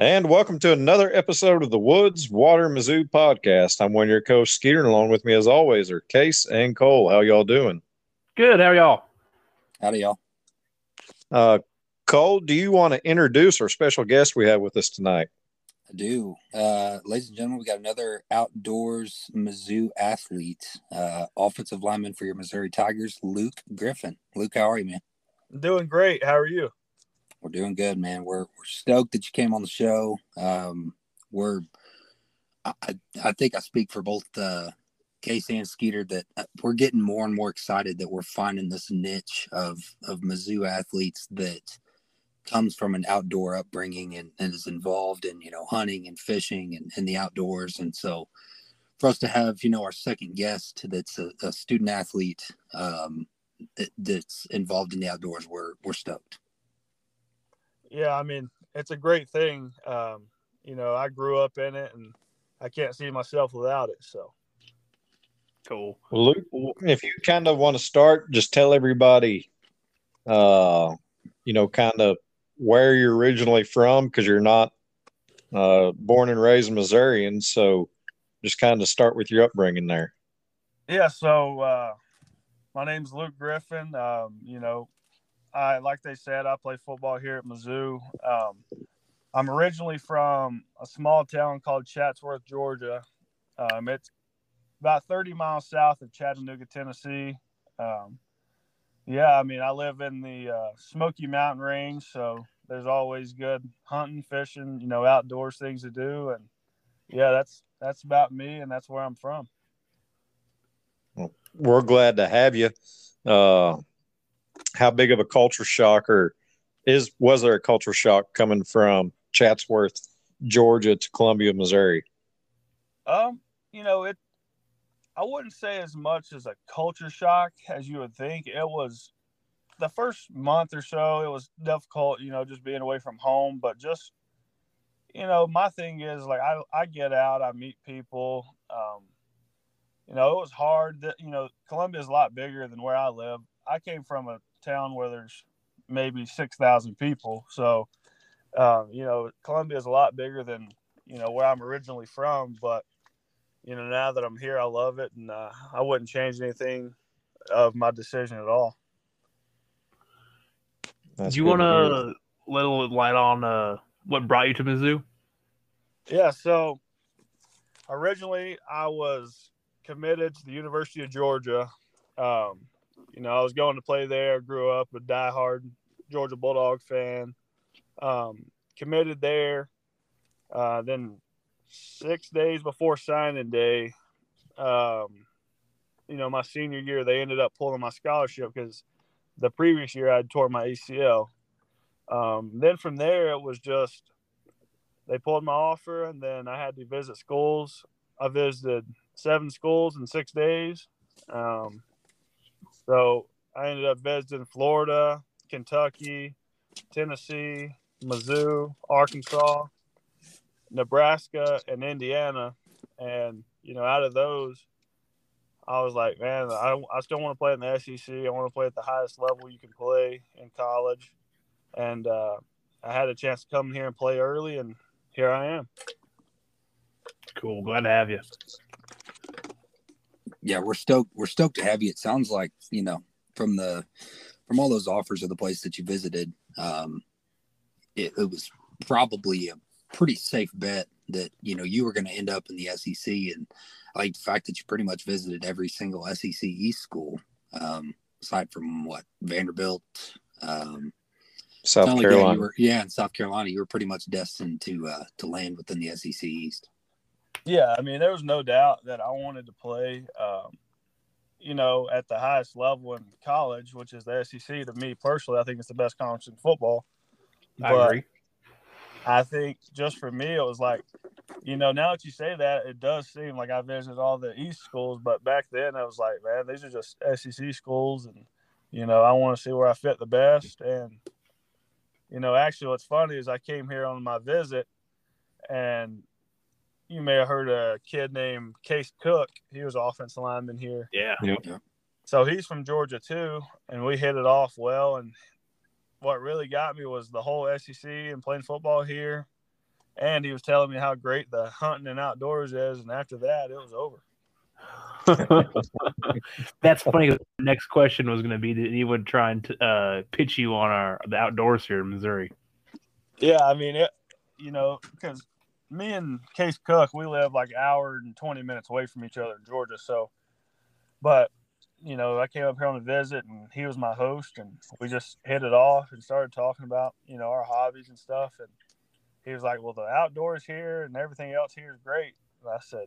And welcome to another episode of the Woods Water Mizzou podcast. I'm one of your co-hosts, Skeeter, and along with me, as always, are Case and Cole. How y'all doing? Good. How are y'all? Howdy, y'all. Uh, Cole, do you want to introduce our special guest we have with us tonight? I do. Uh, ladies and gentlemen, we got another outdoors Mizzou athlete, uh, offensive lineman for your Missouri Tigers, Luke Griffin. Luke, how are you, man? Doing great. How are you? We're doing good, man. We're we're stoked that you came on the show. Um, we're, I, I think I speak for both uh, Casey and Skeeter that uh, we're getting more and more excited that we're finding this niche of of Mizzou athletes that comes from an outdoor upbringing and, and is involved in you know hunting and fishing and, and the outdoors and so for us to have you know our second guest that's a, a student athlete um, that's involved in the outdoors we're we're stoked Yeah, I mean, it's a great thing. Um, you know, I grew up in it and I can't see myself without it. So, Cool. Well, Luke, if you kind of want to start, just tell everybody, uh, you know, kind of where you're originally from because you're not uh, born and raised Missourian. So just kind of start with your upbringing there. yeah, so uh, my name's Luke Griffin. Um, you know, I like they said, I play football here at Mizzou. Um, I'm originally from a small town called Chatsworth, Georgia. Um, it's about 30 miles south of Chattanooga, Tennessee. Um, yeah, I mean, I live in the uh, Smoky Mountain Range, so there's always good hunting, fishing, you know, outdoors things to do, and yeah, that's that's about me, and that's where I'm from. We're glad to have you. Uh, how big of a culture shock or is was there a culture shock coming from Chatsworth, Georgia to Columbia, Missouri? Um, you know, it. I wouldn't say as much as a culture shock as you would think. It was the first month or so. It was difficult, you know, just being away from home. But just, you know, my thing is like I I get out, I meet people. Um, you know, it was hard. That you know, Columbia is a lot bigger than where I live. I came from a town where there's maybe six thousand people, so um, you know, Columbia is a lot bigger than you know where I'm originally from. But you know, now that I'm here, I love it, and uh, I wouldn't change anything of my decision at all. That's Do you want to to let a little light on uh, what brought you to Mizzou? Yeah, so originally I was committed to the University of Georgia. Um, you know, I was going to play there. Grew up a diehard Georgia Bulldog fan. Um, committed there. Uh, then six days before signing day, um, you know, my senior year, they ended up pulling my scholarship because the previous year I'd tore my ACL. Um, then from there, it was just they pulled my offer, and then I had to visit schools. I visited seven schools in six days. Um, so I ended up visiting Florida, Kentucky, Tennessee, Mizzou, Arkansas, Nebraska, and Indiana. And you know, out of those, I was like, man, I, I still want to play in the SEC. I want to play at the highest level you can play in college. And uh, I had a chance to come here and play early, and here I am. Cool. Glad to have you. Yeah we're stoked we're stoked to have you it sounds like you know from the from all those offers of the place that you visited um it, it was probably a pretty safe bet that you know you were going to end up in the sec and i like the fact that you pretty much visited every single sec east school um aside from what vanderbilt um South Carolina? were, yeah in south carolina you were pretty much destined to uh to land within the sec east Yeah, I mean, there was no doubt that I wanted to play, um, you know, at the highest level in college, which is the SEC. To me personally, I think it's the best conference in football. I But agree. I think just for me, it was like, you know, now that you say that, it does seem like I visited all the East schools, but back then I was like, man, these are just SEC schools, and you know, I want to see where I fit the best. And you know, actually, what's funny is I came here on my visit, and you may have heard a kid named Case Cook. He was offensive lineman here. Yeah. So he's from Georgia too, and we hit it off well. And what really got me was the whole SEC and playing football here. and he was telling me how great the hunting and outdoors is. And after that, it was over. That's funny. The next question was going to be that he would try and uh, pitch you on our the outdoors here in Missouri. Yeah, I mean it. You know, because me and Case Cook, we live like an hour and twenty minutes away from each other in Georgia. So, but you know, I came up here on a visit, and he was my host, and we just hit it off and started talking about you know our hobbies and stuff. And he was like, "Well, the outdoors here and everything else here is great." And I said,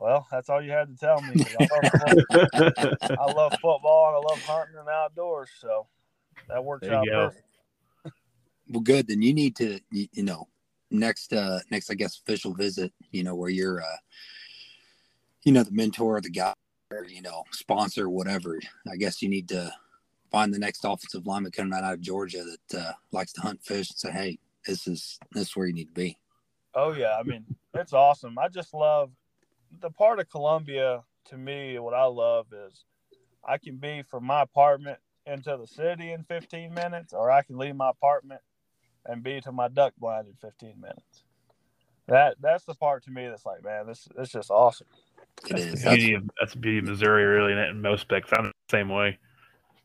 "Well, that's all you had to tell me. I, love, I love football and I love hunting and outdoors, so that works out go. perfect." Well, good. Then you need to, you, you know, next, uh, next, I guess, official visit, you know, where you're, uh, you know, the mentor, the guy, or, you know, sponsor, whatever. I guess you need to find the next offensive lineman coming out of Georgia that uh, likes to hunt fish and say, hey, this is this is where you need to be. Oh yeah, I mean it's awesome. I just love the part of Columbia. To me, what I love is I can be from my apartment into the city in 15 minutes, or I can leave my apartment and be to my duck blind in 15 minutes. That that's the part to me that's like, man, this it's just awesome. It That's is the That's- beauty of that's the beauty of Missouri, really, in, in most specs. I'm the same way.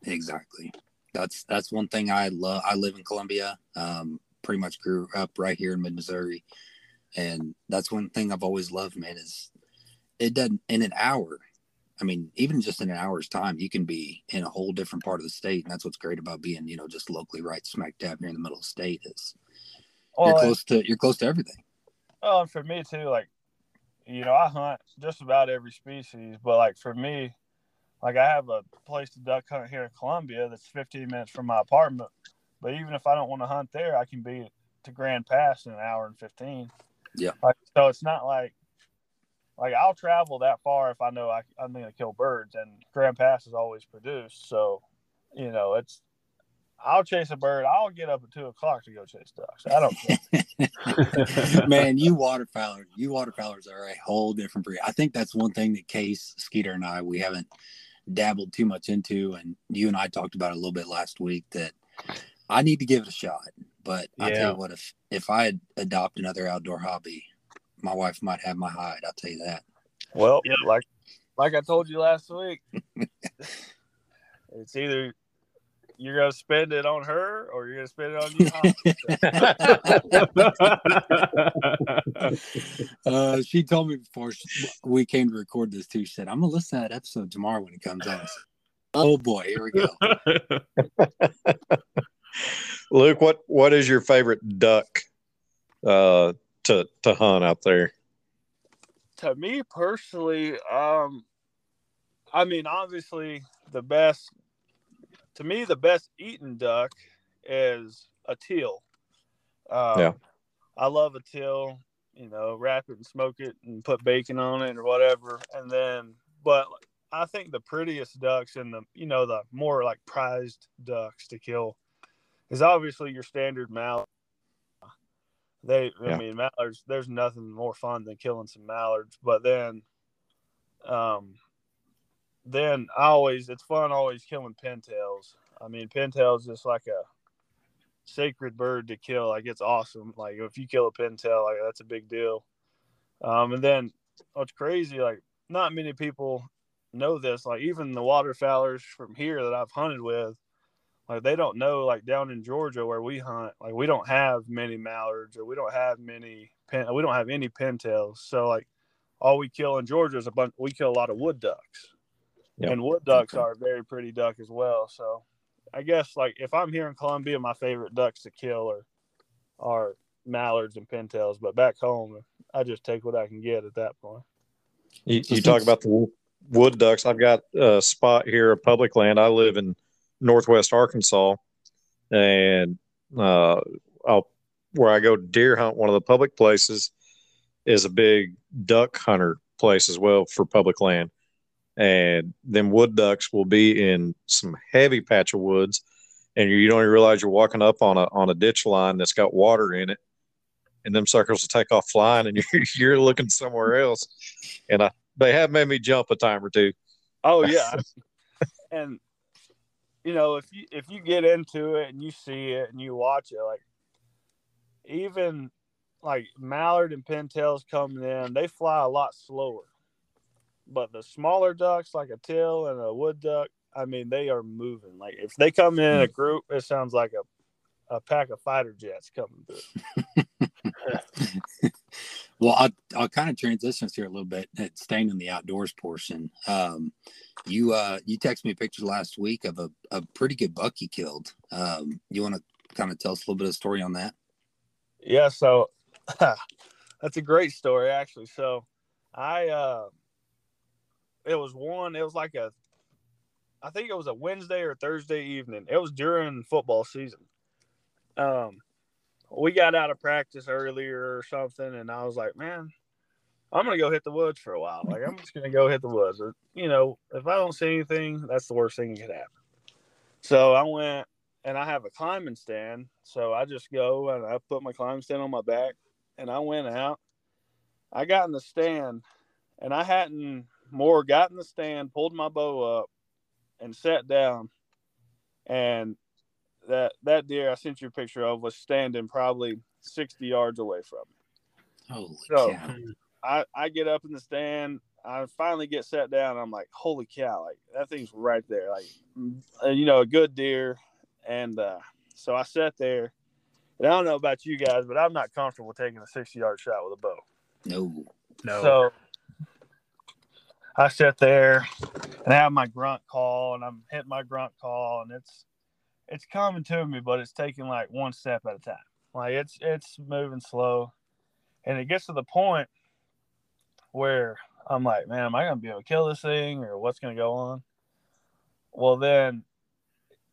exactly. That's that's one thing I love. I live in Columbia. Um, pretty much grew up right here in mid Missouri, and that's one thing I've always loved, man. Is it doesn't in an hour. I mean, even just in an hour's time, you can be in a whole different part of the state, and that's what's great about being, you know, just locally right smack dab here in the middle of the state. Is you're Well, close to you're close to everything. Well, and for me too, like, you know, I hunt just about every species, but like for me, like I have a place to duck hunt here in Columbia that's 15 minutes from my apartment. But even if I don't want to hunt there, I can be to Grand Pass in an hour and 15. Yeah. Like, so it's not like, like I'll travel that far if I know I, I'm going to kill birds, and Grand Pass is always produced. So, you know, it's, I'll chase a bird. I'll get up at two o'clock to go chase ducks. I don't care. man, you waterfowlers, you waterfowlers are a whole different breed. I think that's one thing that Case, Skeeter, and I we haven't dabbled too much into, and you and I talked about it a little bit last week that I need to give it a shot. But I tell you what, if if I adopt another outdoor hobby, my wife might have my hide. I'll tell you that. Well, Yep. like like I told you last week, it's either you're gonna spend it on her or you're gonna spend it on you. Uh, she told me before she, we came to record this too. She said, "I'm gonna listen to that episode tomorrow when it comes out." Oh boy, here we go. Luke, what what is your favorite duck uh, to to hunt out there? to me personally, um, I mean, obviously the best to me the best eaten duck is a teal. Um, Yeah. I love a teal. You know, wrap it and smoke it and put bacon on it or whatever, and then. But I think the prettiest ducks and the you know the more like prized ducks to kill is obviously your standard mallard. They, I mean, mallards. There's nothing more fun than killing some mallards. But then, um, then I always it's fun always killing pintails. I mean, pintails just like a sacred bird to kill. Like it's awesome. Like if you kill a pintail, like that's a big deal. Um, and then what's crazy, like not many people know this. Like even the waterfowlers from here that I've hunted with, like they don't know. Like down in Georgia where we hunt, like we don't have many mallards or we don't have many pin. We don't have any pintails. So like all we kill in Georgia is a bunch. We kill a lot of wood ducks, Yep. and wood ducks Okay. are a very pretty duck as well. So I guess like if I'm here in Columbia, my favorite ducks to kill are are mallards and pintails. But back home, I just take what I can get at that point. You, you talk about the wood ducks. I've got a spot here, a public land. I live in Northwest Arkansas, and uh, I'll, where I go deer hunt. One of the public places is a big duck hunter place as well for public land, and them wood ducks will be in some heavy patch of woods, and you don't even realize you're walking up on a on a ditch line that's got water in it, and them suckers will take off flying, and you're you're looking somewhere else, and I they have made me jump a time or two. Oh yeah, and you know if you if you get into it and you see it and you watch it, like even like mallard and pintails coming in, they fly a lot slower. But the smaller ducks, like a teal and a wood duck, I mean, they are moving. Like if they come in, in a hmm. group, it sounds like a, a pack of fighter jets coming through. well, I'll, I'll kind of transition here a little bit, staying in the outdoors portion. Um, you uh, you texted me a picture last week of a, a pretty good buck you killed. Um, you want to kind of tell us a little bit of story on that? Yeah, so that's a great story actually. So I uh it was one, it was like a I think it was a Wednesday or Thursday evening. It was during football season. Um we got out of practice earlier or something and I was like, man, I'm gonna go hit the woods for a while. Like I'm just gonna go hit the woods. You know, if I don't see anything, that's the worst thing that could happen. So I went and I have a climbing stand. So I just go and I put my climbing stand on my back and I went out. I got in the stand and I hadn't more got in the stand, pulled my bow up and sat down. And that that deer I sent you a picture of was standing probably 60 yards away from me. Holy so cow. I, I get up in the stand. I finally get sat down. I'm like, holy cow! Like that thing's right there. Like, you know, a good deer. And uh, so I sat there. And I don't know about you guys, but I'm not comfortable taking a 60 yard shot with a bow. No. No. So I sat there and I have my grunt call and I'm hitting my grunt call and it's it's coming to me, but it's taking like one step at a time. Like it's it's moving slow. And it gets to the point where I'm like, man, am I gonna be able to kill this thing or what's gonna go on? Well then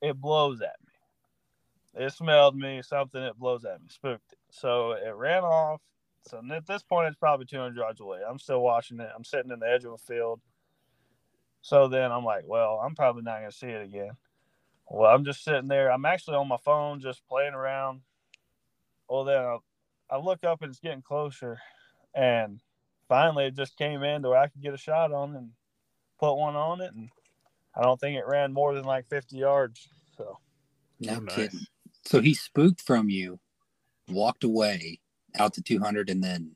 it blows at me. It smelled me, something it blows at me, spooked it. So it ran off. So at this point, it's probably 200 yards away. I'm still watching it. I'm sitting in the edge of a field. So then I'm like, well, I'm probably not to see it again. Well, I'm just sitting there. I'm actually on my phone, just playing around. Well, then I, I look up and it's getting closer. And finally, it just came in to where I could get a shot on and put one on it. And I don't think it ran more than like 50 yards. So, no nice. kidding. So he spooked from you, walked away out to 200, and then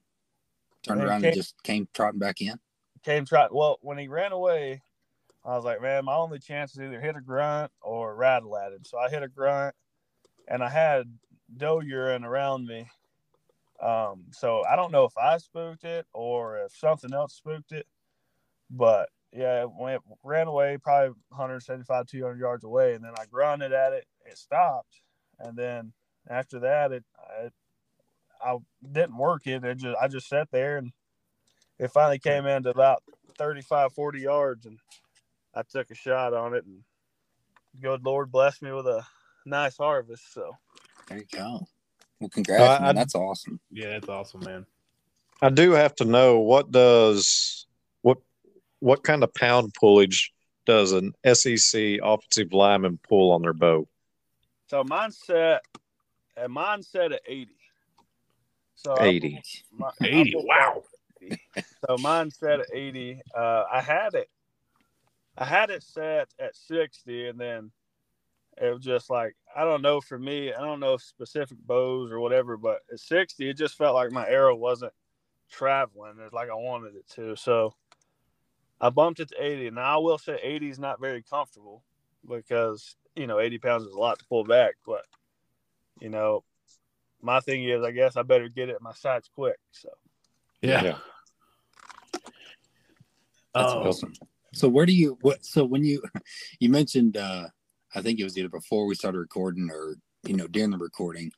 turned and around came, and just came trotting back in. Came trotting. Well, when he ran away, I was like, man, my only chance is either hit a grunt or rattle at him. So I hit a grunt, and I had doe urine around me. Um, so I don't know if I spooked it or if something else spooked it, but yeah, it went ran away probably 175, 200 yards away, and then I grunted at it. It stopped, and then after that, it I, I didn't work it. It just I just sat there, and it finally came in into about 35, 40 yards, and I took a shot on it, and good Lord blessed me with a nice harvest. So there you go. Well, congrats, uh, I, That's awesome. Yeah, that's awesome, man. I do have to know what does what what kind of pound pullage does an SEC offensive lineman pull on their bow? So mine set, and mine set at eighty. So 80. My, 80. Wow. 80. so mine set at 80. Uh, I had it, I had it set at 60 and then it was just like, I don't know for me, I don't know specific bows or whatever, but at 60, it just felt like my arrow wasn't traveling as like I wanted it to. So I bumped it to 80. Now I will say 80 is not very comfortable because you know 80 pounds is a lot to pull back. But you know, my thing is, I guess I better get it my sights quick. So yeah. yeah. That's um, awesome. So where do you what? So when you you mentioned, uh I think it was either before we started recording or you know during the recording,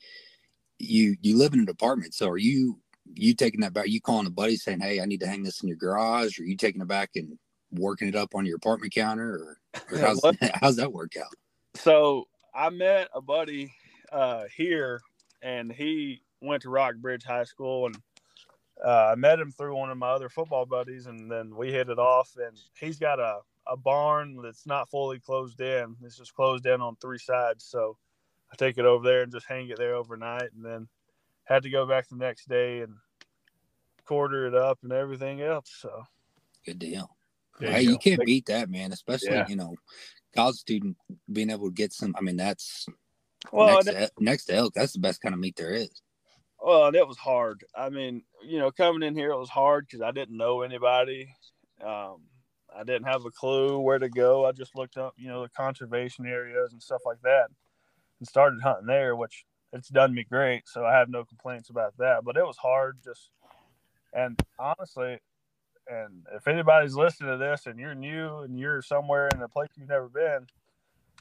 you you live in an apartment. So are you you taking that back? You calling a buddy saying, "Hey, I need to hang this in your garage," or you taking it back and working it up on your apartment counter, or, or how's how's that work out? So I met a buddy uh, here, and he went to Rockbridge High School, and uh, I met him through one of my other football buddies, and then we hit it off. And he's got a a barn that's not fully closed in; it's just closed in on three sides. So I take it over there and just hang it there overnight, and then had to go back the next day and quarter it up and everything else. So good deal. hey, you, you can't beat that, man. Especially yeah. you know, college student being able to get some. I mean, that's well next, to, next to elk. That's the best kind of meat there is. Well, and it was hard. I mean, you know, coming in here, it was hard because I didn't know anybody. Um, I didn't have a clue where to go. I just looked up, you know, the conservation areas and stuff like that, and started hunting there, which it's done me great. So I have no complaints about that. But it was hard, just and honestly, and if anybody's listening to this and you're new and you're somewhere in a place you've never been,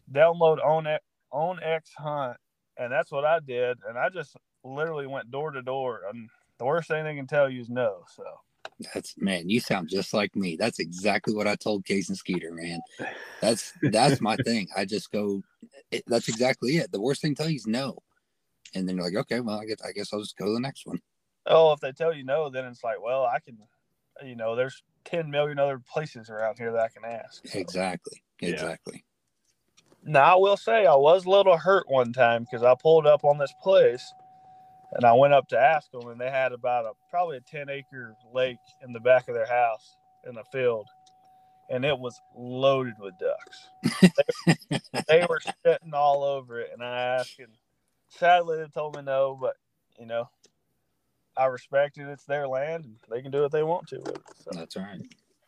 download own onX Hunt, and that's what I did. And I just literally went door to door, and the worst thing they can tell you is no. So that's man, you sound just like me. That's exactly what I told Case and Skeeter, man. That's that's my thing. I just go. It, that's exactly it. The worst thing to tell you is no, and then you're like, okay, well, I guess I guess I'll just go to the next one. Oh, if they tell you no, then it's like, well, I can, you know, there's 10 million other places around here that I can ask. So. Exactly. Exactly. Now, I will say I was a little hurt one time because I pulled up on this place and I went up to ask them, and they had about a probably a 10 acre lake in the back of their house in the field, and it was loaded with ducks. they, they were sitting all over it, and I asked, and sadly, they told me no, but you know, I respect it. It's their land, and they can do what they want to with it. So. That's right.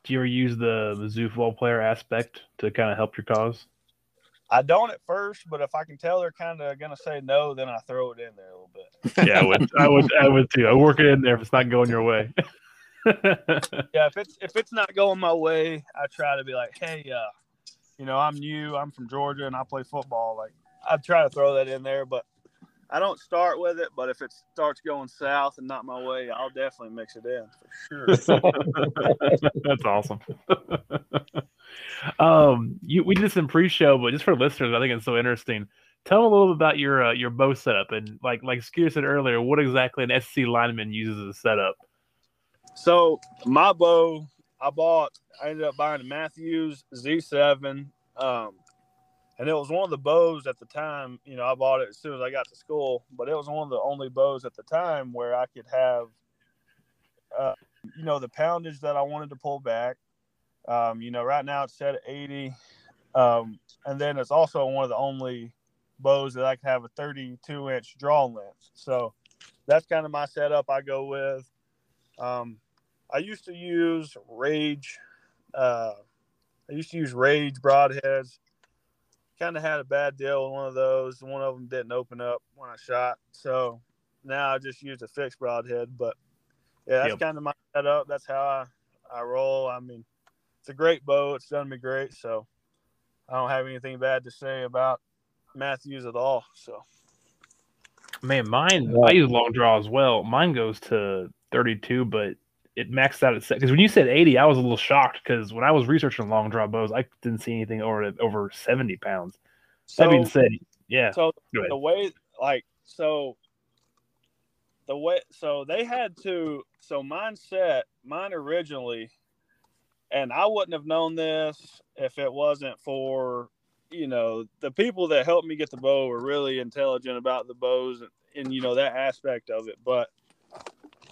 Do you ever use the the zoo football player aspect to kind of help your cause? I don't at first, but if I can tell they're kind of gonna say no, then I throw it in there a little bit. yeah, I would, I would, I would too. I work it in there if it's not going your way. yeah, if it's if it's not going my way, I try to be like, hey, uh, you know, I'm new, I'm from Georgia, and I play football. Like, I try to throw that in there, but I don't start with it, but if it starts going south and not my way, I'll definitely mix it in for sure. That's awesome. um, you, we did this in pre-show, but just for listeners, I think it's so interesting. Tell them a little bit about your uh, your bow setup and like like Skeeter said earlier, what exactly an SC lineman uses as a setup. So my bow, I bought. I ended up buying a Mathews Z7. Um, and it was one of the bows at the time. You know, I bought it as soon as I got to school, but it was one of the only bows at the time where I could have, uh, you know, the poundage that I wanted to pull back. Um, you know, right now it's set at 80, um, and then it's also one of the only bows that I can have a 32 inch draw length. So that's kind of my setup I go with. Um, I used to use Rage. Uh, I used to use Rage broadheads kind of had a bad deal with one of those. One of them didn't open up when I shot, so now I just use a fixed broadhead. But yeah, that's yep. kind of my setup. That's how I I roll. I mean, it's a great bow. It's done me great, so I don't have anything bad to say about Mathews at all. So. Man, mine I use long draw as well. Mine goes to 32, but it maxed out at because when you said 80 i was a little shocked because when i was researching long draw bows i didn't see anything over over 70 pounds. So, that being said yeah. so the way like so the way so they had to so mine set mine originally and i wouldn't have known this if it wasn't for you know the people that helped me get the bow were really intelligent about the bows and, and you know that aspect of it but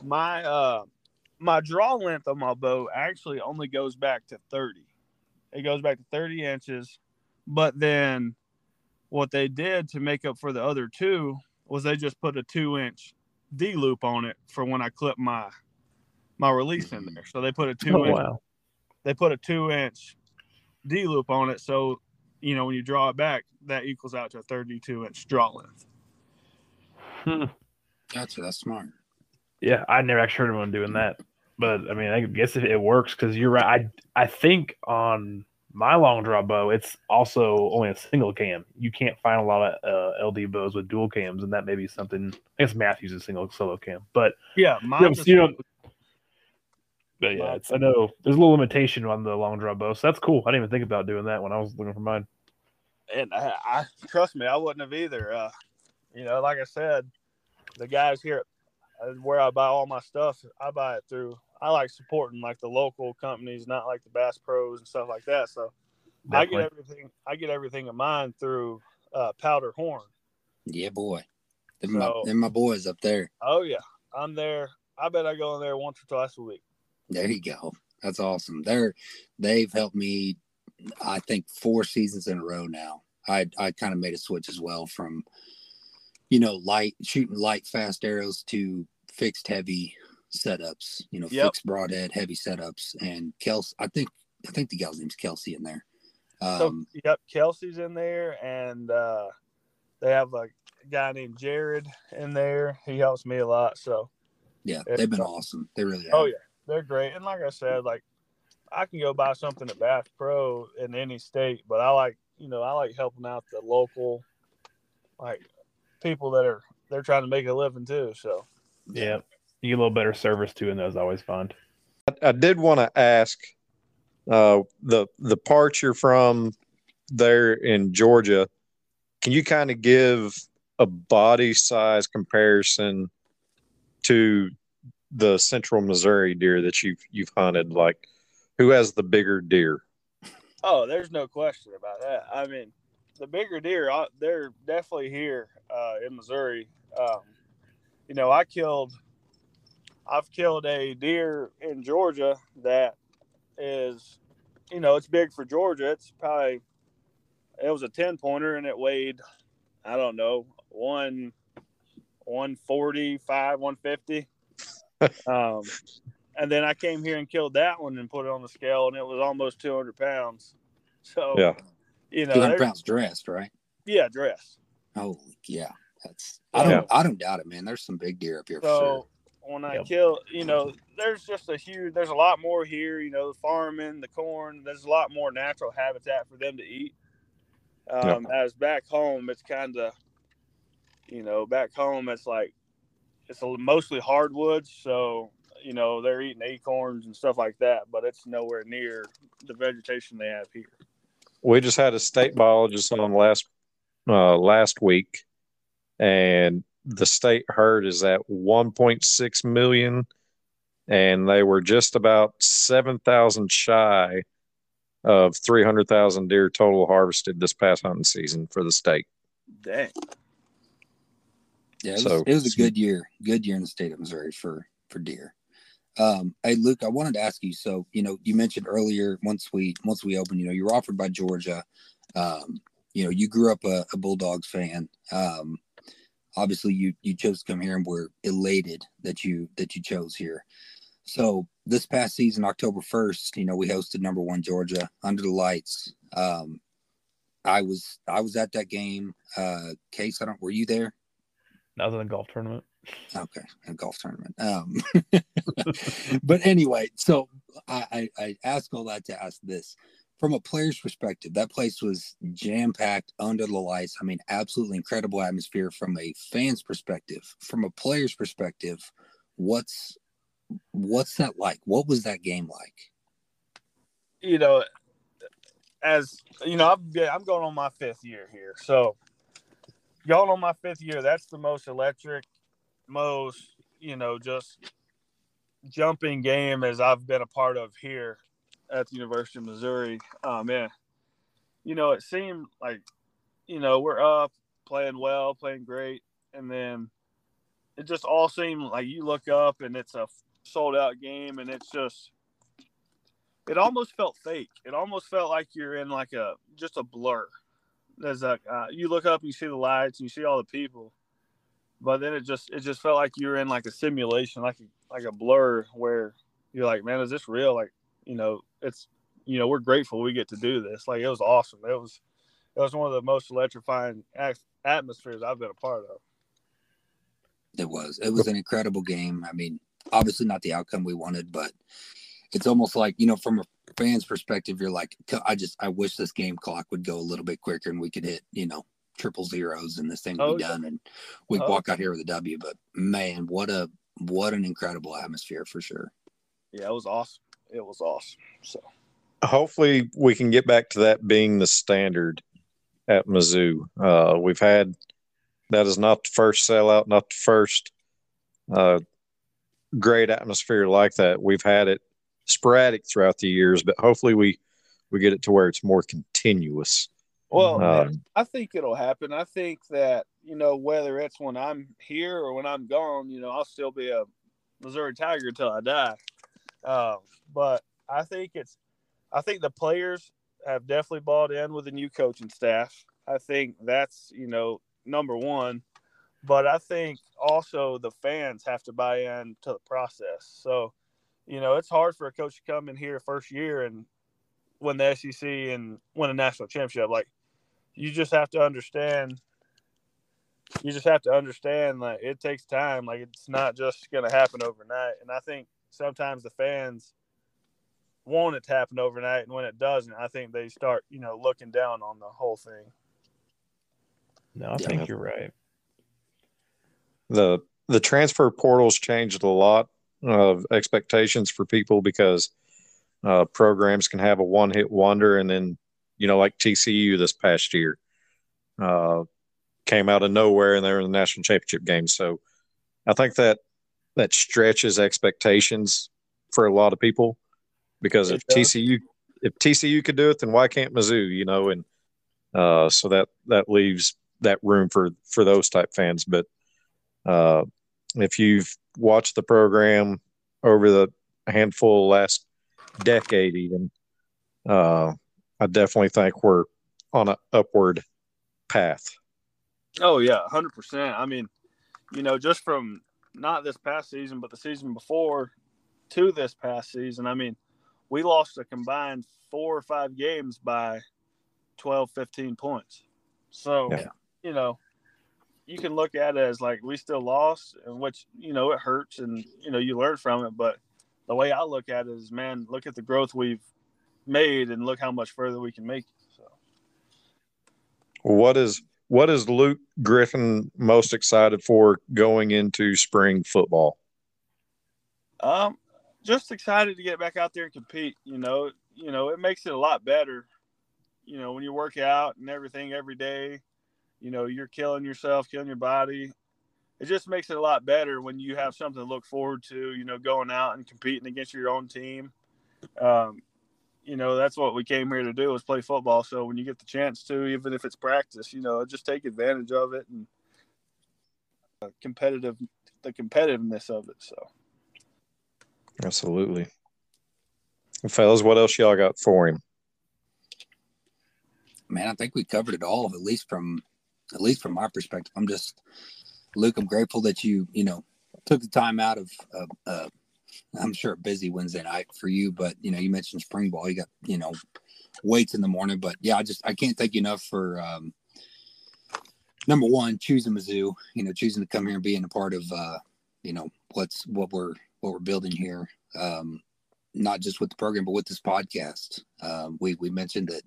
my uh my draw length of my bow actually only goes back to 30. It goes back to 30 inches. But then what they did to make up for the other two was they just put a two inch D loop on it for when I clip my my release in there. So they put a two oh, inch wow. they put a two inch D loop on it. So you know when you draw it back, that equals out to a 32 inch draw length. Hmm. Gotcha. That's smart. Yeah, I never actually heard of anyone doing that but I mean, I guess it, it works because you're right. I I think on my long draw bow, it's also only a single cam. You can't find a lot of uh, LD bows with dual cams, and that may be something. I guess Mathews is a single solo cam, but yeah, you know, you know, but yeah, I know there's a little limitation on the long draw bow, so that's cool. I didn't even think about doing that when I was looking for mine. And I, I trust me, I wouldn't have either. Uh, you know, like I said, the guys here where I buy all my stuff, I buy it through. I like supporting like the local companies, not like the Bass Pros and stuff like that. So Definitely. I get everything. I get everything of mine through uh, Powder Horn. Yeah, boy. They're, so, my, my boys up there. Oh yeah, I'm there. I bet I go in there once or twice a week. There you go. That's awesome. They're they've helped me. I think four seasons in a row now. I I kind of made a switch as well from you know, light shooting light, fast arrows to fixed heavy setups. You know, Yep. fixed broadhead, heavy setups, and Kelsey. I think I think the gal's name's Kelsey in there. So Um, yep, Kelsey's in there, and uh, they have a guy named Jared in there. He helps me a lot. So yeah, Yeah. they've been awesome. They really have. oh yeah, they're great. And like I said, like I can go buy something at Bass Pro in any state, but I like you know I like helping out the local like people that are they're trying to make a living too. So Yeah. You get a little better service too, and those I always fun. I did want to ask uh, the the parts you're from there in Georgia. Can you kind of give a body size comparison to the Central Missouri deer that you've you've hunted? Like, who has the bigger deer? Oh, there's no question about that. I mean, the bigger deer, uh, they're definitely here uh, in Missouri. Um, you know, I killed, I've killed a deer in Georgia that is, you know, it's big for Georgia. It's probably, it was a 10 pointer and it weighed, I don't know, one, 145, 150. um, and then I came here and killed that one and put it on the scale, and it was almost 200 pounds. So, Yeah. you know, 200 pounds dressed, right? yeah, dressed. Oh, yeah, that's I don't Yeah. I don't doubt it, man. There's some big deer up here for So sure. when I Yep. kill, you know, there's just a huge, there's a lot more here. You know, the farming, the corn. There's a lot more natural habitat for them to eat. Um, As back home, it's kind of, you know, back home it's like it's a, mostly hardwoods. So you know they're eating acorns and stuff like that, but it's nowhere near the vegetation they have here. We just had a state biologist on last uh, last week, and the state herd is at 1.6 million, and they were just about 7,000 shy of 300,000 deer total harvested this past hunting season for the state. Dang. Yeah, it was, it was a good year, good year in the state of Missouri for for deer. Um, hey Luke, I wanted to ask you. So you know, you mentioned earlier once we once we opened, you know, you were offered by Georgia. Um, you know, you grew up a, a Bulldogs fan. Um, obviously, you you chose to come here, and we're elated that you that you chose here. So this past season, October first, you know, we hosted number one Georgia under the lights. Um, I was I was at that game. Uh, Case, I don't. Were you there? That was in a golf tournament. Okay, a golf tournament. Um, but anyway, so I, I I ask all that to ask this from a player's perspective. That place was jam packed under the lights. I mean, absolutely incredible atmosphere. From a fan's perspective, from a player's perspective, what's what's that like? What was that game like? you know, as you know, I'm I'm going on my fifth year here, so y'all on my fifth year, that's the most electric, most you know, just jumping game as I've been a part of here at the University of Missouri. Um, yeah, you know, it seemed like you know we're up, playing well, playing great, and then it just all seemed like you look up and it's a sold out game, and it's just it almost felt fake. It almost felt like you're in like a just a blur. There's like uh, you look up, and you see the lights, and you see all the people, but then it just it just felt like you're in like a simulation, like a, like a blur, where you're like, man, is this real? Like, you know, it's you know, we're grateful we get to do this. Like, it was awesome. It was it was one of the most electrifying atmospheres I've been a part of. It was. It was an incredible game. I mean, obviously not the outcome we wanted, but it's almost like you know, from a fan's perspective, you're like, I just I wish this game clock would go a little bit quicker and we could hit you know triple zeros and this thing would Oh, be done and we Oh. walk out here with a W. But man, what a what an incredible atmosphere for sure. Yeah, it was awesome. It was awesome. So hopefully we can get back to that being the standard at Mizzou. Uh, we've had that is not the first sellout, not the first uh, great atmosphere like that. We've had it sporadic throughout the years, but hopefully we we get it to where it's more continuous. well, Uh, I think it'll happen. I think that, you know, whether it's when I'm here or when I'm gone, you know, I'll still be a Missouri Tiger until I die. Um, but I think it's, I think the players have definitely bought in with the new coaching staff. I think that's, you know, number one. but I think also the fans have to buy in to the process. So, you know, it's hard for a coach to come in here first year and win the SEC and win a national championship. Like, you just have to understand. You just have to understand that it takes time. Like, it's not just going to happen overnight. And I think sometimes the fans want it to happen overnight, and when it doesn't, I think they start, you know, looking down on the whole thing. No, I Yeah. think you're right. the the transfer portals changed a lot of expectations for people because uh, programs can have a one hit wonder, and then you know, like TCU this past year, uh, came out of nowhere and they were in the national championship game. So I think that that stretches expectations for a lot of people because if does. TCU if TCU could do it, then why can't Mizzou? You know, and uh, so that that leaves that room for for those type fans. But uh, if you've watched the program over the handful last decade, even, uh, I definitely think we're on an upward path. Oh yeah, hundred percent. I mean, you know, just from not this past season, but the season before to this past season, I mean, we lost a combined four or five games by 12, 15 points. So, Yeah. you know, you can look at it as like we still lost, and which you know it hurts, and you know you learn from it. But the way I look at it is, man, look at the growth we've made, and look how much further we can make. it. So. What is what is Luke Griffin most excited for going into spring football? Um, just excited to get back out there and compete. You know, you know, it makes it a lot better. You know, when you work out and everything every day, you know, you're killing yourself, killing your body. It just makes it a lot better when you have something to look forward to. You know, going out and competing against your own team. Um, you know, that's what we came here to do is play football. So when you get the chance to, even if it's practice, you know, just take advantage of it and uh, competitive, the competitiveness of it. So. Absolutely. Fellas, what else y'all got for him? man, I think we covered it all, at least from at least from my perspective. I'm just Luke, I'm grateful that you, you know, took the time out of uh, uh I'm sure busy Wednesday night for you, but you know, you mentioned spring ball, you got, you know, weights in the morning. But yeah, I just I can't thank you enough for um number one, choosing Mizzou, you know, choosing to come here and being a part of uh, you know, what's what we're what we're building here. Um not just with the program, but with this podcast. Um, we we mentioned that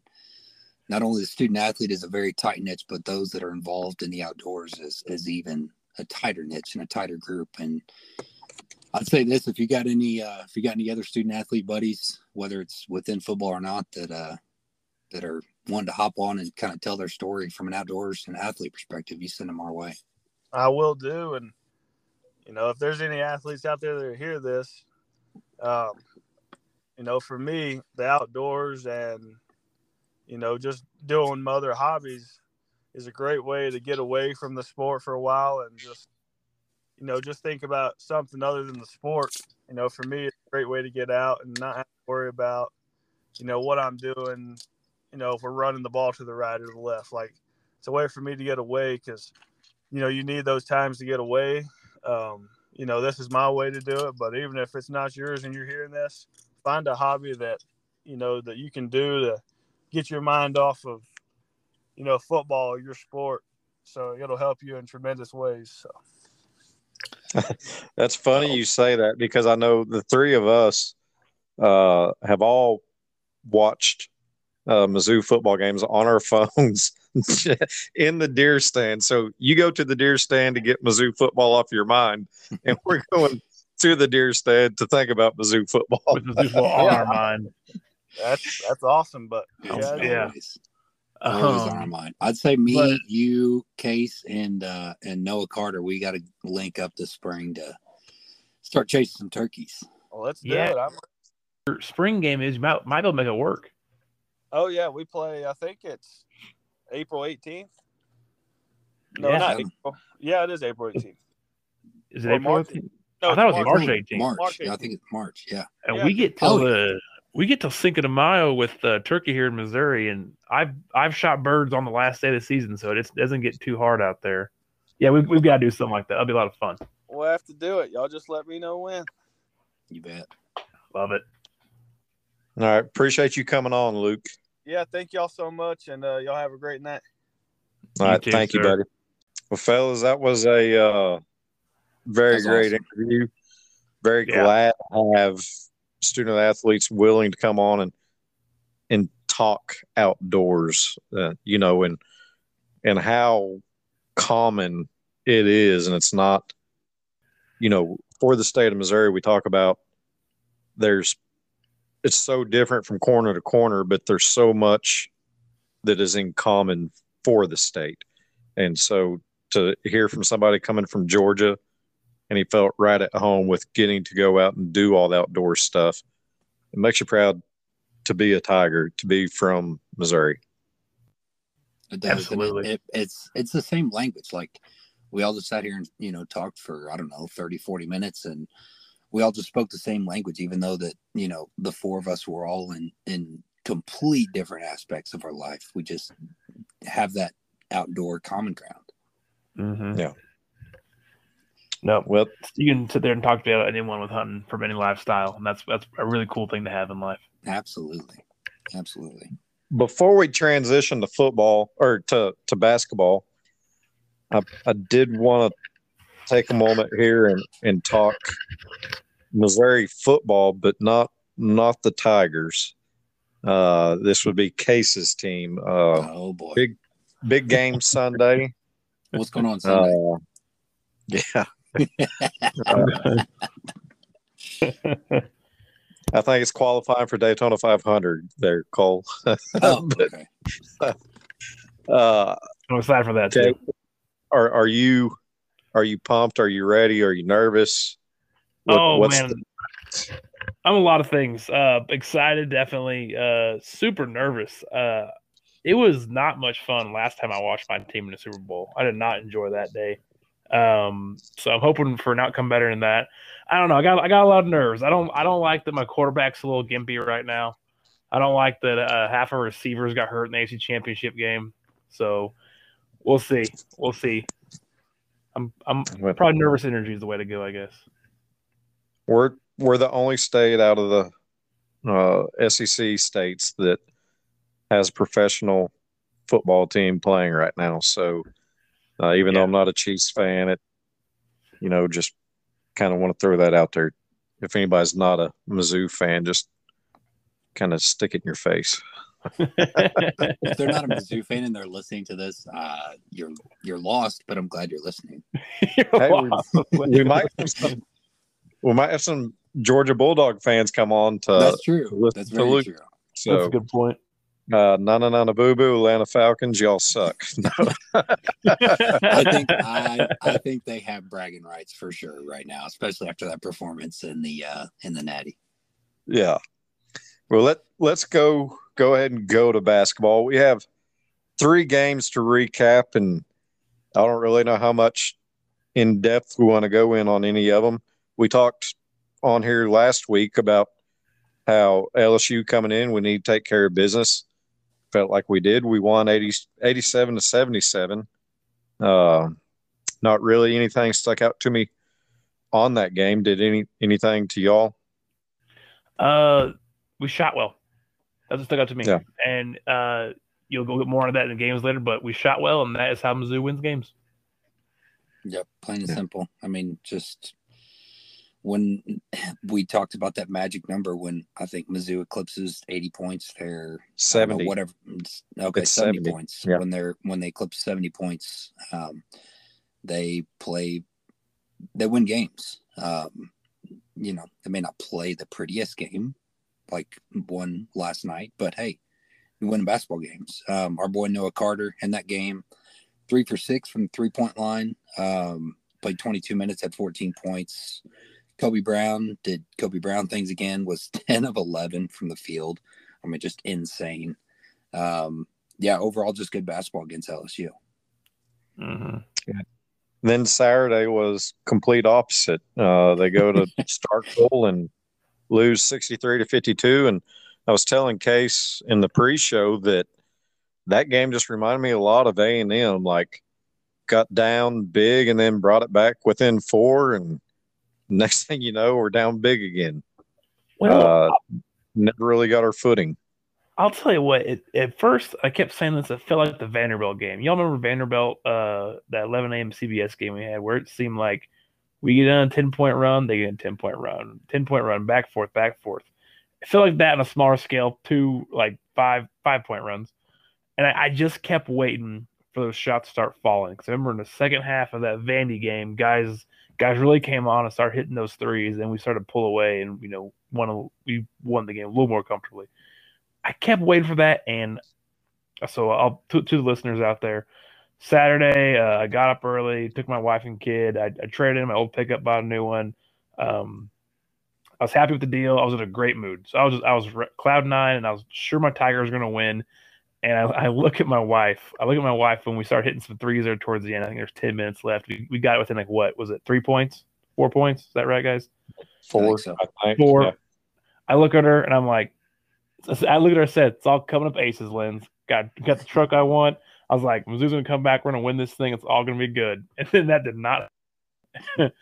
not only the student athlete is a very tight niche, but those that are involved in the outdoors is, is even a tighter niche and a tighter group. And I'd say this: if you got any, uh, if you got any other student athlete buddies, whether it's within football or not, that uh, that are wanting to hop on and kind of tell their story from an outdoors and athlete perspective, you send them our way. I will do. And, you know, if there's any athletes out there that hear this, um, you know, for me, the outdoors and, you know, just doing other hobbies is a great way to get away from the sport for a while and just, you know, just think about something other than the sport. You know, for me, it's a great way to get out and not have to worry about, you know, what I'm doing, you know, if we're running the ball to the right or the left. Like, it's a way for me to get away because, you know, you need those times to get away. Um, you know, this is my way to do it, but even if it's not yours and you're hearing this, find a hobby that, you know, that you can do to get your mind off of, you know, football your sport. So it'll help you in tremendous ways. So. That's funny you say that because I know the three of us uh, have all watched uh, Mizzou football games on our phones in the deer stand. So you go to the deer stand to get Mizzou football off your mind, and we're going to the deer stand to think about Mizzou football. With the Super Bowl on our mind. That's that's awesome, but yeah, yeah. Always, always on our Um, mind. I'd say me, but- you, Case, and uh, and Noah Carter. We got to link up this spring to start chasing some turkeys. well, let's do Yeah. it. I'm, your spring game is you might, might be able to make it work. oh yeah, we play. I think it's April 18th. No, Yeah. not April. Yeah, it is April 18th. Is it Or April? March. 18th? No, I thought it was it's March 18th. March. March Yeah, I think it's March. Yeah. And Yeah. we get till Oh, the we get till Cinco de Mayo with uh, turkey here in Missouri, and I've I've shot birds on the last day of the season, so it doesn't get too hard out there. Yeah, we've, we've got to do something like that. That'll be a lot of fun. We'll have to do it. Y'all just let me know when. You bet. Love it. All right. Appreciate you coming on, Luke. Yeah, thank y'all so much, and uh, y'all have a great night. All You right. too, thank you, sir. buddy. Well, fellas, that was a uh, very That's great awesome. interview. Very Yeah. glad to have student athletes willing to come on and and talk outdoors. Uh, you know, and and how common it is, and it's not. You know, for the state of Missouri, we talk about there's it's so different from corner to corner, but there's so much that is in common for the state. And so to hear from somebody coming from Georgia and he felt right at home with getting to go out and do all the outdoor stuff, it makes you proud to be a Tiger, to be from Missouri. It does. Absolutely. It, it, it's it's the same language. Like we all just sat here and you know talked for I don't know 30, 40 minutes, and we all just spoke the same language, even though that you know the four of us were all in in complete different aspects of our life. We just have that outdoor common ground. Mm-hmm. Yeah. No, Well, you can sit there and talk to anyone with hunting from any lifestyle, and that's that's a really cool thing to have in life. Absolutely, absolutely. before we transition to football or to, to basketball, I, I did want to take a moment here and, and talk Missouri football, but not not the Tigers. Uh, this would be Case's team. Uh, oh boy, big- big game Sunday. what's going on Sunday? Uh, yeah. I think it's qualifying for Daytona 500 there, Cole. oh, but- okay. Uh, I'm excited for that Okay. too. are are you are you pumped? Are you ready? Are you nervous? What- oh what's man, the- I'm a lot of things. Uh, excited, definitely. Uh, super nervous. Uh, it was not much fun last time I watched my team in the Super Bowl. I did not enjoy that day. Um, so I'm hoping for an outcome better than that. I don't know. I got I got a lot of nerves. I don't I don't like that my quarterback's a little gimpy right now. I don't like that uh, half of receivers got hurt in the AFC Championship game. So we'll see. We'll see. I'm I'm probably nervous energy is the way to go. I guess. we're we're the only state out of the uh, SEC states that has a professional football team playing right now. So uh, even though I'm not a Chiefs fan, it you know just kind of want to throw that out there. If anybody's not a Mizzou fan, just kind of stick it in your face. If they're not a Mizzou fan and they're listening to this, uh, you're you're lost. But I'm glad you're listening. You're Hey, we- we might have some, we might have some Georgia Bulldog fans come on to That's true. listen That's to very Luke. true. That's a good point. Uh nana nana boo boo Atlanta Falcons y'all suck. I think I I think they have bragging rights for sure right now, especially after that performance in the uh in the Natty. yeah. Well let let's go go ahead and go to basketball. We have three games to recap and I don't really know how much in depth we want to go in on any of them we talked on here last week about how LSU coming in we need to take care of business felt like we did we won 80, 87 to 77 uh, not really anything stuck out to me on that game did any anything to y'all Uh, we shot well. That's what stuck out to me. Yeah. And uh, you'll go get more on that in the games later, but we shot well, and that is how Mizzou wins games. Yep, plain and Yeah. simple. I mean, just when we talked about that magic number when I think Mizzou eclipses 80 points, they're I don't know, 70 whatever. Okay, It's 70, 70, points. yeah. When they're when they eclipse 70 points, um, they play they win games. Um, you know, they may not play the prettiest game like one last night, but hey, we win basketball games. Um, our boy Noah Carter in that game, three for six from the three point line. Um, played 22 minutes, had 14 points. Kobe Brown did Kobe Brown things again, was 10 of 11 from the field. I mean, just insane. Um, yeah, overall, just good basketball against LSU. Mm-hmm. then Saturday was complete opposite. Uh, they go to Starkville and lose 63 to 52. And I was telling Case in the pre-show that that game just reminded me a lot of A and M. Like got down big and then brought it back within four. And next thing you know, we're down big again. Well, uh, never really got our footing. I'll tell you what. It, at first, I kept saying this. It felt like the Vanderbilt game. Y'all remember Vanderbilt, uh, that 11 a.m. CBS game we had, where it seemed like we get on a 10 point run, they get a 10 point run, 10 point run, back forth, back forth. It felt like that on a smaller scale, two like five five point runs, and I, I just kept waiting for those shots to start falling. Because I remember in the second half of that Vandy game, guys guys really came on and started hitting those threes, and we started to pull away, and you know, won we won the game a little more comfortably. I kept waiting for that, and so I'll to, to the listeners out there. Saturday, uh, I got up early, took my wife and kid. I, I traded in my old pickup, bought a new one. Um, I was happy with the deal. I was in a great mood. So I was just, I was cloud nine, and I was sure my Tigers were going to win. And I, I, look at my wife. I look at my wife when we start hitting some threes there towards the end. I think there's ten minutes left. We, we got it within like what was it? Three points, four points? Is that right, guys? Four. so. Four. Yeah. I look at her and I'm like, I look at her and said, "It's all coming up aces, Lens. Got got the truck I want." I was like, "Mizzou's gonna come back. We're gonna win this thing. It's all gonna be good." And then that did not.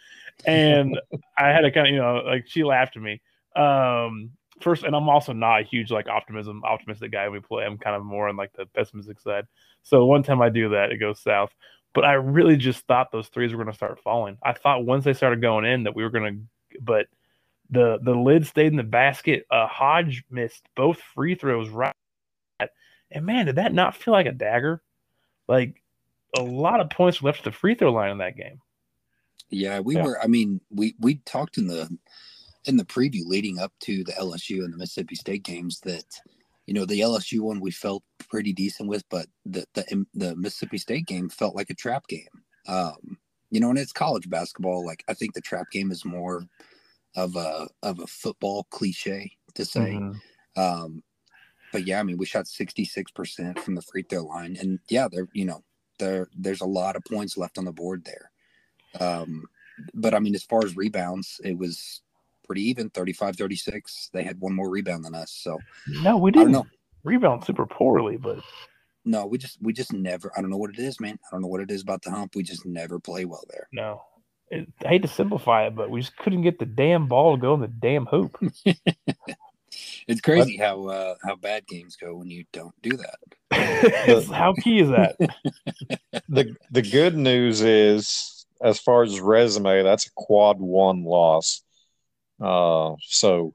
and I had to kind of, you know, like she laughed at me. Um, first, and I'm also not a huge like optimism optimistic guy when we play. I'm kind of more on like the pessimistic side. So one time I do that, it goes south. But I really just thought those threes were going to start falling. I thought once they started going in that we were going to, but the the lid stayed in the basket. Uh, Hodge missed both free throws right, and man, did that not feel like a dagger? Like a lot of points left at the free throw line in that game. Yeah, we Yeah. were. I mean, we we talked in the in the preview leading up to the LSU and the Mississippi State games that you know the LSU one we felt pretty decent with, but the the the Mississippi State game felt like a trap game. Um, you know, and it's college basketball. Like I think the trap game is more of a of a football cliche to say. Mhm. Um, but yeah, I mean, we shot sixty six percent from the free throw line, and yeah, there you know there there's a lot of points left on the board there. Um, but I mean, as far as rebounds, it was pretty even 35 36. They had one more rebound than us. So No, we didn't know. rebound super poorly, but No, we just we just never. I don't know what it is, man. I don't know what it is about the hump. We just never play well there. no. It, I hate to simplify it, but we just couldn't get the damn ball to go in the damn hoop. It's crazy how uh, how bad games go when you don't do that. How key is that? the the good news is as far as resume that's a quad one loss uh so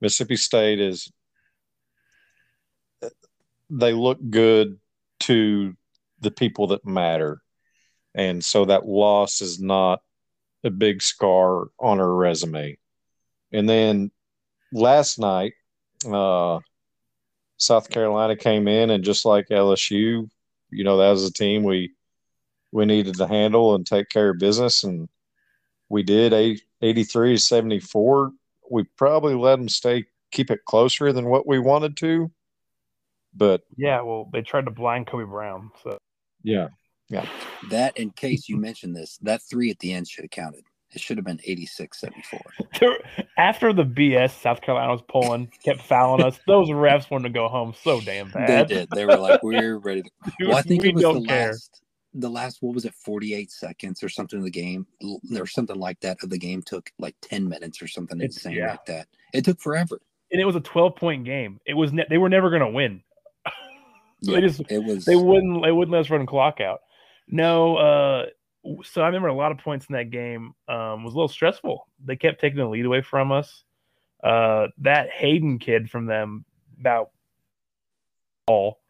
mississippi state is they look good to the people that matter. And so that loss is not a big scar on her resume. And then last night uh south carolina came in and just like lsu you know that was a team we we needed to handle and take care of business. And we did eight- 83 to 74 we probably let them stay keep it closer than what we wanted to but yeah, well, they tried to blind Kobe Brown. So yeah yeah. That in case you mentioned this, that three at the end should have counted. It should have been 86 74. After the BS South Carolina was pulling, kept fouling us. Those refs wanted to go home so damn bad. They did. They were like, we're ready to Dude, Well, I think we it was don't the care. last, the last, what was it, 48 seconds or something of the game, or something like that of the game took like 10 minutes or something It's- insane yeah. like that. It took forever. And it was a 12 point game. It was ne- they were never going to win. So Yeah, they just it was. they wouldn't they wouldn't let us run clock out. No, uh so I remember a lot of points in that game um was a little stressful. They kept taking the lead away from us. Uh that Hayden kid from them about all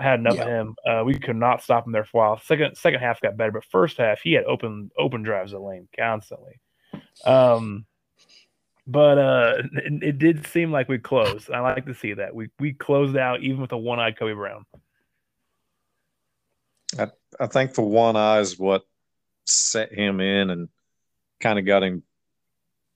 I had enough of him. Uh we could not stop him there for a while. Second second half got better, but first half he had open open drives at lane constantly. Um but uh it, it did seem like we closed. I like to see that. We we closed out even with a one-eyed Kobe Brown. I, i think the one eye is what set him in and kind of got him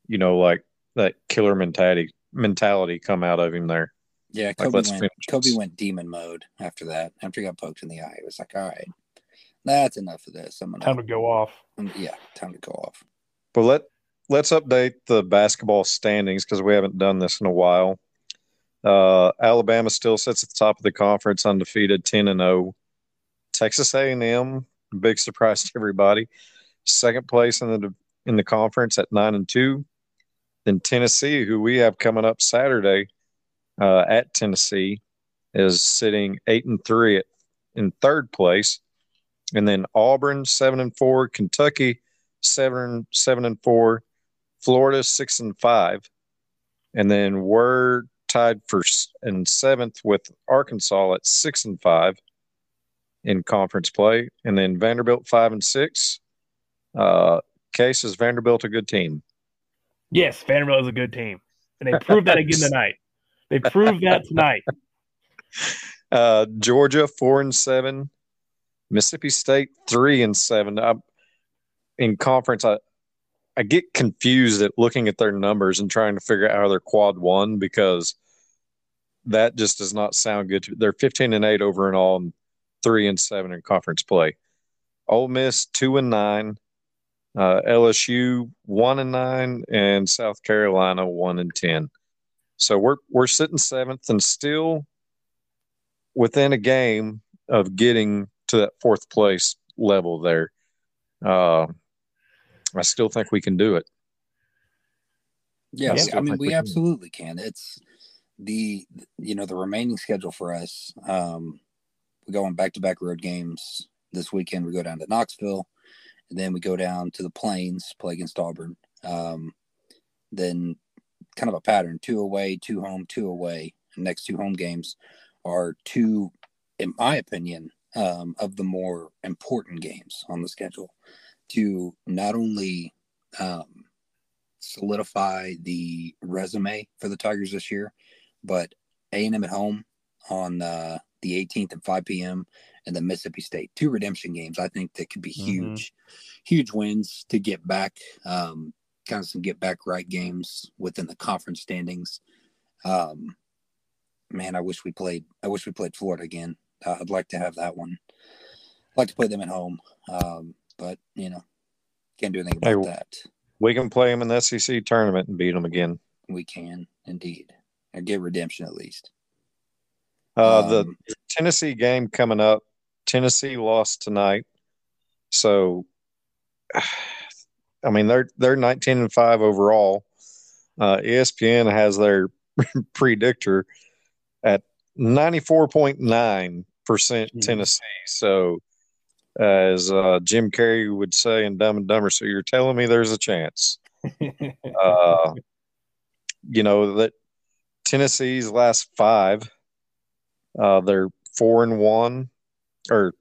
you know like that killer mentality mentality come out of him there yeah, Kobe let's went, Kobe went demon mode after that. After he got poked in the eye, it was like, all right, that's enough of this. I'm gonna, Time to go off. yeah, time to go off. But let let's update the basketball standings because we haven't done this in a while. Uh, Alabama still sits at the top of the conference, undefeated, ten and zero. Texas A and M big surprise to everybody. Second place in the in the conference at nine and two. Then Tennessee, who we have coming up Saturday uh, at Tennessee, is sitting eight and three at, in third place, and then Auburn seven and four, Kentucky seven seven and four, Florida six and five, and then we're tied first and seventh with Arkansas at six and five in conference play, and then Vanderbilt five and six. Uh, Case is Vanderbilt a good team? Yes, Vanderbilt is a good team, and they proved that again tonight. They proved that tonight. Uh, Georgia four and seven, Mississippi State three and seven. I, in conference, I I get confused at looking at their numbers and trying to figure out how they're quad one because that just does not sound good. They're fifteen and eight over and all, and three and seven in conference play. Ole Miss two and nine, uh, LSU one and nine, and South Carolina one and ten. So we're we're sitting seventh and still within a game of getting to that fourth place level there. Uh, I still think we can do it. Yeah, Yeah. I mean, we Like- absolutely can. It's the you know the remaining schedule for us. Um, we go on back to back road games this weekend. We go down to Knoxville, and then we go down to the Plains, play against Auburn. Um, then kind of a pattern: two away, two home, two away. next two home games are two, in my opinion, um, of the more important games on the schedule to not only um, solidify the resume for the Tigers this year, but A and M at home on uh, the 18th at 5 p.m. and the Mississippi State, two redemption games. I think that could be Mhm. huge, huge wins to get back, um, kind of some get back right games within the conference standings. Um, man, I wish we played. I wish we played Florida again. Uh, I'd like to have that one. I'd like to play them at home, um, but you know, can't do anything about Hey, that. We can play them in the SEC tournament and beat them again. We can indeed, or get redemption at least. Uh, the Um, Tennessee game coming up. Tennessee lost tonight, so I mean they're they're 19 and five overall. Uh, ESPN has their predictor at 94.9 percent Tennessee. So, as uh, Jim Carrey would say in Dumb and Dumber, so you're telling me there's a chance. Uh, you know that Tennessee's last five, uh, they're four and one, or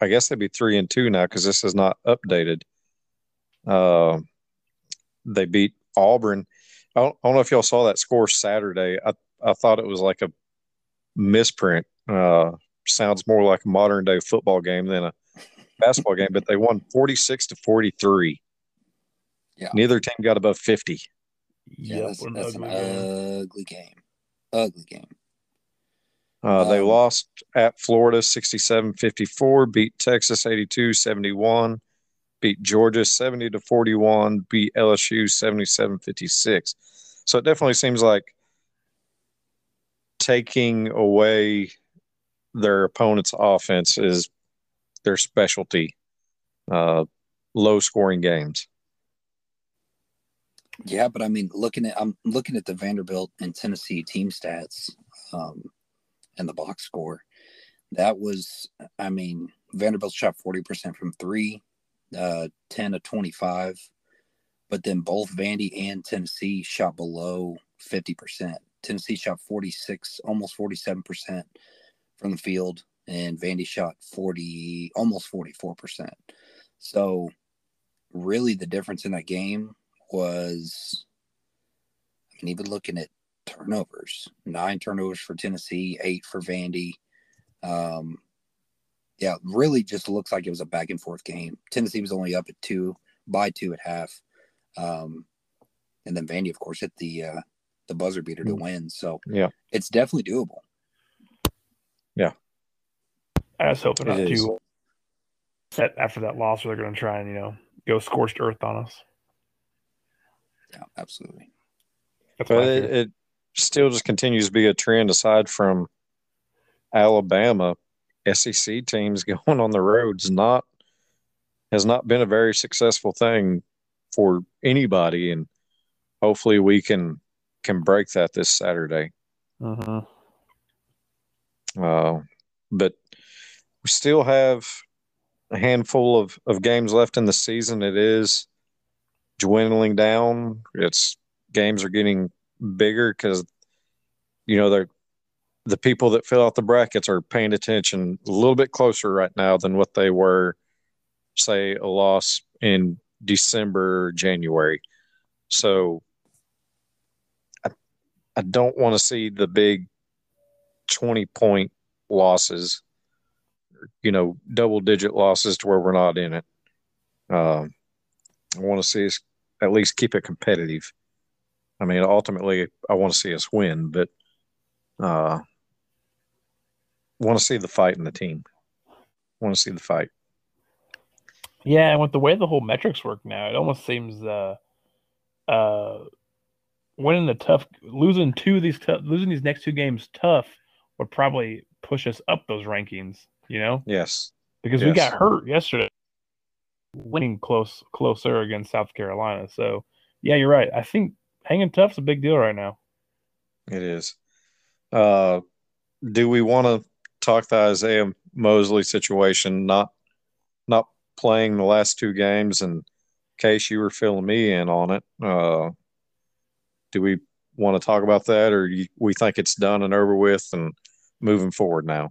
I guess they'd be three and two now because this is not updated. Uh, they beat Auburn. I don't, I don't know if y'all saw that score Saturday. I I thought it was like a misprint. Uh, sounds more like a modern day football game than a basketball game, but they won forty six to forty three. Yeah. Neither team got above fifty. yeah, Yep, that's, what an that's an ugly game. ugly game. Ugly game. Uh, they Um, lost at Florida 67 54, beat Texas 82 71, beat Georgia 70 to 41, beat LSU 77 56. So it definitely seems like taking away their opponent's offense is their specialty. Uh, low scoring games. Yeah, but I mean, looking at I'm looking at the Vanderbilt and Tennessee team stats, um, and the box score. That was, I mean, Vanderbilt shot forty percent from three, uh, ten to twenty five, but then both Vandy and Tennessee shot below fifty percent. Tennessee shot forty six, almost forty seven percent from the field, and Vandy shot forty, almost forty four percent. So, really, the difference in that game was, I mean, even looking at turnovers, nine turnovers for Tennessee, eight for Vandy. Um, yeah, really just looks like it was a back and forth game. Tennessee was only up at two, by two at half. Um, and then Vandy, of course, hit the uh, the buzzer beater to win. So Yeah. it's definitely doable. Yeah, I was hoping not to. That after that loss, where they're going to try and you know go scorched earth on us. Yeah, absolutely. That's But it, it still just continues to be a trend aside from Alabama SEC teams going on the roads not has not been a very successful thing for anybody, and hopefully we can can break that this Saturday. Mm-hmm. Uh, but we still have a handful of, of games left in the season. It is dwindling down. It's games are getting bigger because you know they're the people that fill out the brackets are paying attention a little bit closer right now than what they were, say, a loss in December, January. So I, I don't want to see the big 20 point losses, you know, double digit losses to where we're not in it. Um, I want to see us at least keep it competitive. I mean, ultimately, I want to see us win, but uh, want to see the fight in the team. Want to see the fight. Yeah, and with the way the whole metrics work now, it almost seems uh, uh, winning the tough, losing two of these, tough, losing these next two games tough would probably push us up those rankings. You know? Yes. Because yes. we got hurt yesterday, winning close, closer against South Carolina. So yeah, you're right. I think hanging tough's a big deal right now. It is. Uh, do we want to talk the Isiah Mosley situation? Not, not playing the last two games, and case you were filling me in on it. Uh, do we want to talk about that, or you, we think it's done and over with, and moving forward now?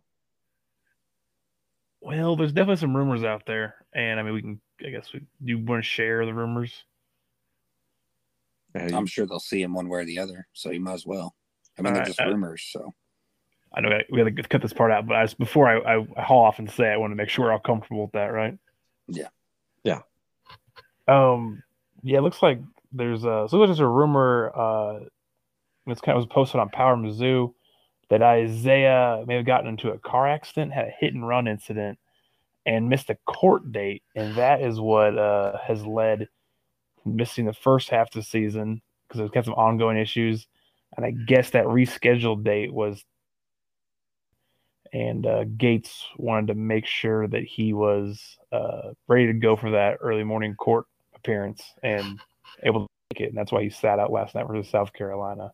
Well, there's definitely some rumors out there, and I mean, we can. I guess we do want to share the rumors. I'm sure they'll see him one way or the other, so you might as well. I mean, they're right, just I- rumors, so I know we had to cut this part out, but I just, before I, I, I haul off and say, I want to make sure we're all comfortable with that, right? Yeah. Yeah. Um. Yeah. It looks like there's a so there's a rumor. Uh, it's kind of was posted on Power Mizzou that Isiah may have gotten into a car accident, had a hit and run incident, and missed a court date, and that is what uh, has led missing the first half of the season because it's got some ongoing issues. And I guess that rescheduled date was and uh, Gates wanted to make sure that he was uh, ready to go for that early morning court appearance and able to make it. And that's why he sat out last night versus South Carolina.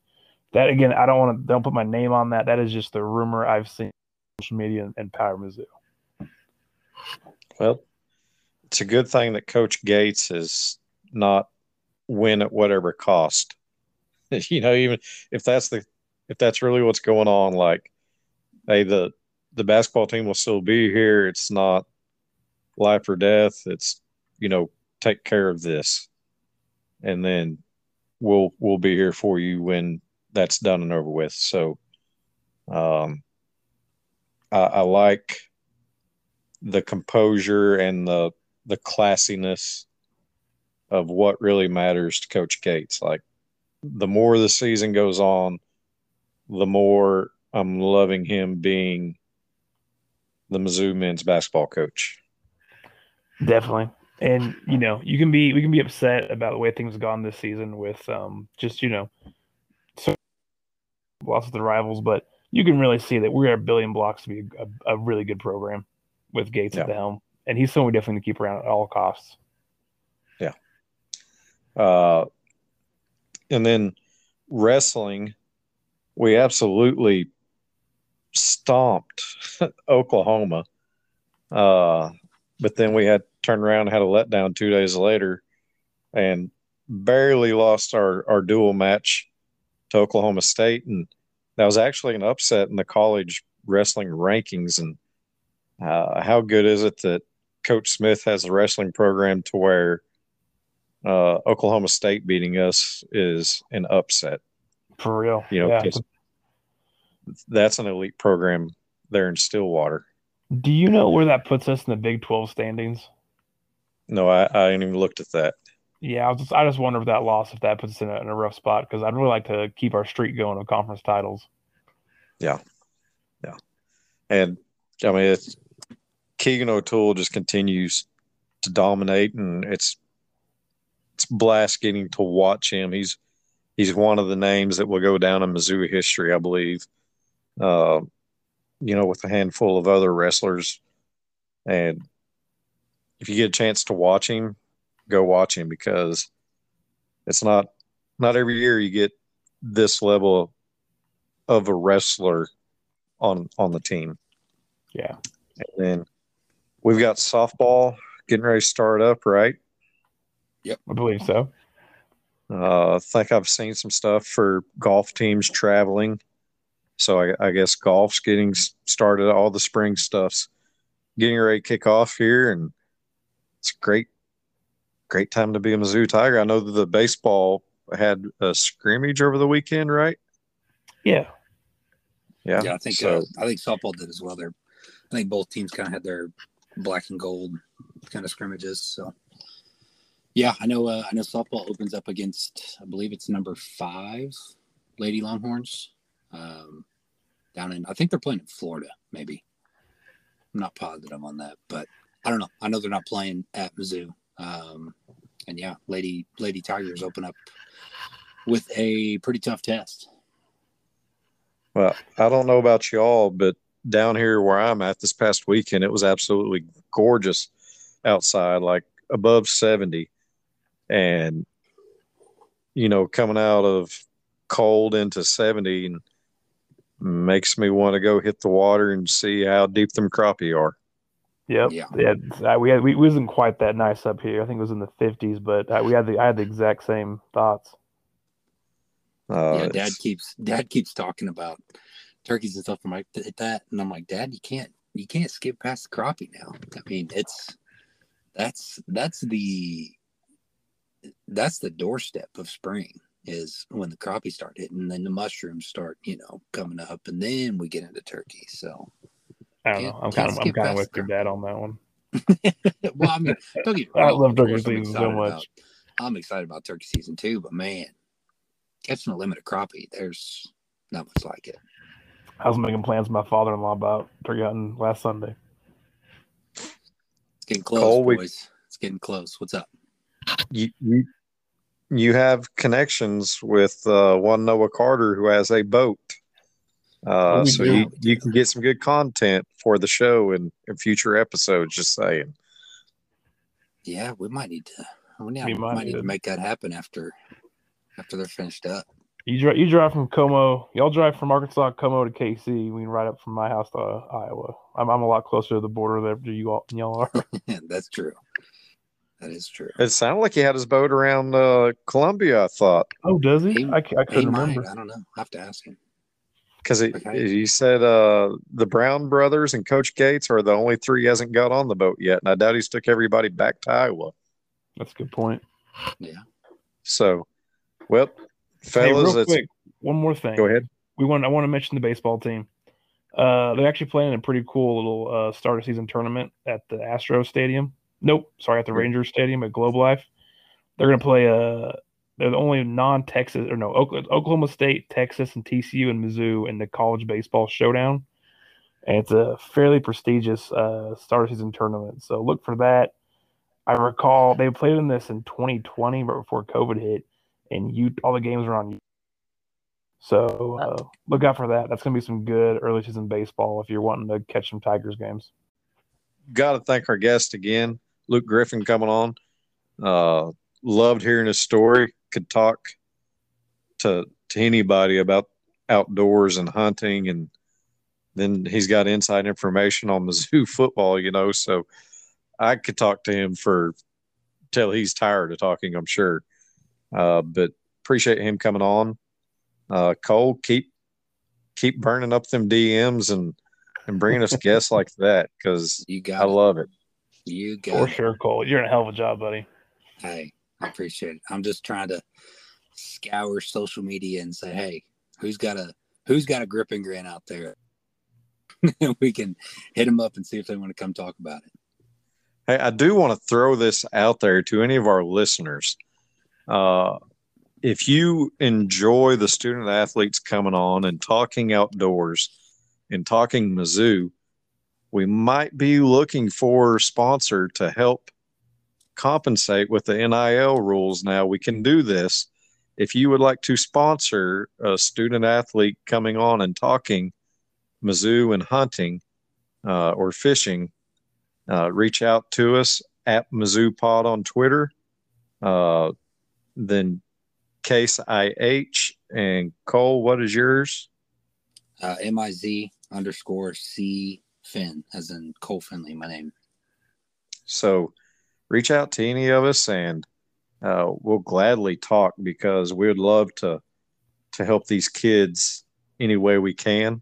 That again, I don't want to don't put my name on that. That is just the rumor I've seen on social media and, and Power Mizzou. Well, it's a good thing that Coach Gates is not win at whatever cost. you know, even if that's the if that's really what's going on, like, hey, the the basketball team will still be here. It's not life or death. It's you know, take care of this, and then we'll we'll be here for you when that's done and over with. So, um, I, I like the composure and the the classiness of what really matters to Coach Gates. Like the more the season goes on, the more I'm loving him being the Mizzou men's basketball coach. Definitely. And you know, you can be we can be upset about the way things have gone this season with um just, you know, so lots of the rivals, but you can really see that we are building blocks to be a, a really good program with Gates Yeah. at the helm. And he's someone we definitely to keep around at all costs. Yeah. Uh, and then wrestling, we absolutely stomped Oklahoma. Uh, but then we had turned around and had a letdown two days later and barely lost our, our dual match to Oklahoma State. And that was actually an upset in the college wrestling rankings. And uh, how good is it that Coach Smith has a wrestling program to where uh, Oklahoma State beating us is an upset. For real. You know, yeah. That's an elite program there in Stillwater. Do you know where that puts us in the Big Twelve standings? No, I, I didn't even looked at that. Yeah, I was just I just wonder if that loss, if that puts us in a, in a rough spot, because I'd really like to keep our streak going of conference titles. Yeah, yeah, and I mean, it's Keegan O'Toole just continues to dominate, and it's it's blast getting to watch him. He's he's one of the names that will go down in Missouri history, I believe. Uh, you know, with a handful of other wrestlers. And if you get a chance to watch him, go watch him because it's not not every year you get this level of a wrestler on on the team. Yeah. And then we've got softball getting ready to start up, right? Yep, I believe so. Uh, I think I've seen some stuff for golf teams traveling. So I, I guess golf's getting started. All the spring stuff's getting ready to kick off here, and it's great, great time to be a Mizzou Tiger. I know that the baseball had a scrimmage over the weekend, right? Yeah. Yeah. Yeah, I think so. uh, I think softball did as well. They're, I think both teams kind of had their black and gold kind of scrimmages. So, yeah, I know. Uh, I know softball opens up against, I believe it's number five, Lady Longhorns, um, down in. I think they're playing in Florida. Maybe. I'm not positive on that, but I don't know. I know they're not playing at Mizzou. Um, and yeah, Lady Lady Tigers open up with a pretty tough test. Well, I don't know about y'all, but down here where I'm at this past weekend, it was absolutely gorgeous outside, like above 70. And, you know, coming out of cold into 70 and makes me want to go hit the water and see how deep them crappie are. Yep. Yeah. Yeah. we had we, we wasn't quite that nice up here. I think it was in the fifties, but we had the I had the exact same thoughts. Uh, yeah, dad it's- keeps dad keeps talking about turkeys and stuff. I'm like that, and I'm like, Dad, you can't you can't skip past the crappie now. I mean, it's that's that's the that's the doorstep of spring is when the crappie start hitting, and then the mushrooms start, you know, coming up, and then we get into turkey. So, I don't know. I'm kind of I'm kind of with your dad on that one. well, I mean, don't get me I love turkey season so much. about- I'm excited about turkey season too, but man, catching a limited crappie, there's not much like it. I was making plans with my father-in-law about turkey hunting last Sunday. It's getting close, Cole, we- boys. It's getting close. What's up? you, you you have connections with uh, one Noah Carter who has a boat. Uh, Oh, so do. you, you can get some good content for the show and in future episodes. Just saying. Yeah, we might need to. We, need, We we might might need need to to- make that happen after after they're finished up. You drive you drive from Como. Y'all drive from Arkansas Como to KC. We can ride up from my house to Iowa. I'm I'm a lot closer to the border there than you all than y'all are. Yeah, that's true. That is true. It sounded like he had his boat around uh, Columbia. I thought Oh, does he? He- I, c- I He couldn't might. remember. I don't know. I have to ask him. because Okay. he said uh, the Brown brothers and Coach Gates are the only three he hasn't got on the boat yet, and I doubt he's took everybody back to Iowa. That's a good point. Yeah. So, well, Hey, fellas, real quick, one more thing. go ahead. we want I want to mention the baseball team. Uh, they're actually playing a pretty cool little uh, start of season tournament at the Astro Stadium. Nope, sorry, at the Rangers Stadium at Globe Life. They're going to play. Uh, they're the only non-Texas or no Oklahoma, Oklahoma State, Texas, and TCU and Mizzou in the college baseball showdown. And it's a fairly prestigious uh, start season tournament. So look for that. I recall they played in this in 2020, but before COVID hit, and you all the games were on so uh, look out for that. That's going to be some good early season baseball if you're wanting to catch some Tigers games. Got to thank our guest again, Luke Griffin, coming on. Uh, loved hearing his story. Could talk to to anybody about outdoors and hunting, and then he's got inside information on Mizzou football. You know, so I could talk to him for till he's tired of talking. I'm sure. Uh, but appreciate him coming on. Uh, Cole, keep keep burning up them DMs and and bringing us guests like that because You I love it. You For got it. sure, Cole. You're doing a hell of a job, buddy. Hey, I appreciate it. I'm just trying to scour social media and say, hey, who's got a who's got a grip and grin out there? we can hit them up and see if they want to come talk about it. Hey, I do want to throw this out there to any of our listeners. Uh, if you enjoy the student athletes coming on and talking outdoors and talking Mizzou, we might be looking for sponsor to help compensate with the NIL rules. Now we can do this. If you would like to sponsor a student athlete coming on and talking Mizzou and hunting uh, or fishing, uh, reach out to us at Mizzou Pod on Twitter. Uh, then Case IH and Cole, what is yours? Uh, M I Z underscore C Finn, as in Cole Finley, my name. So reach out to any of us and uh, we'll gladly talk because we would love to to help these kids any way we can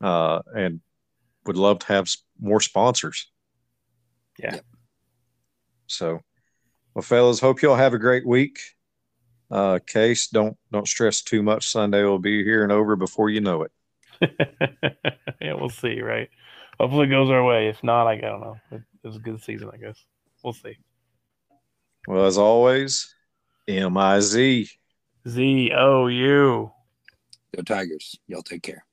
uh, and would love to have more sponsors. Yeah. Yep. So, well, fellas, hope y'all have a great week. Uh, Case, don't don't stress too much. Sunday will be here and over before you know it. yeah, we'll see, right? Hopefully it goes our way. If not, I, I don't know. It, it was a good season, I guess. We'll see. Well, as always, M I Z. Z O U. Go Tigers. Y'all take care.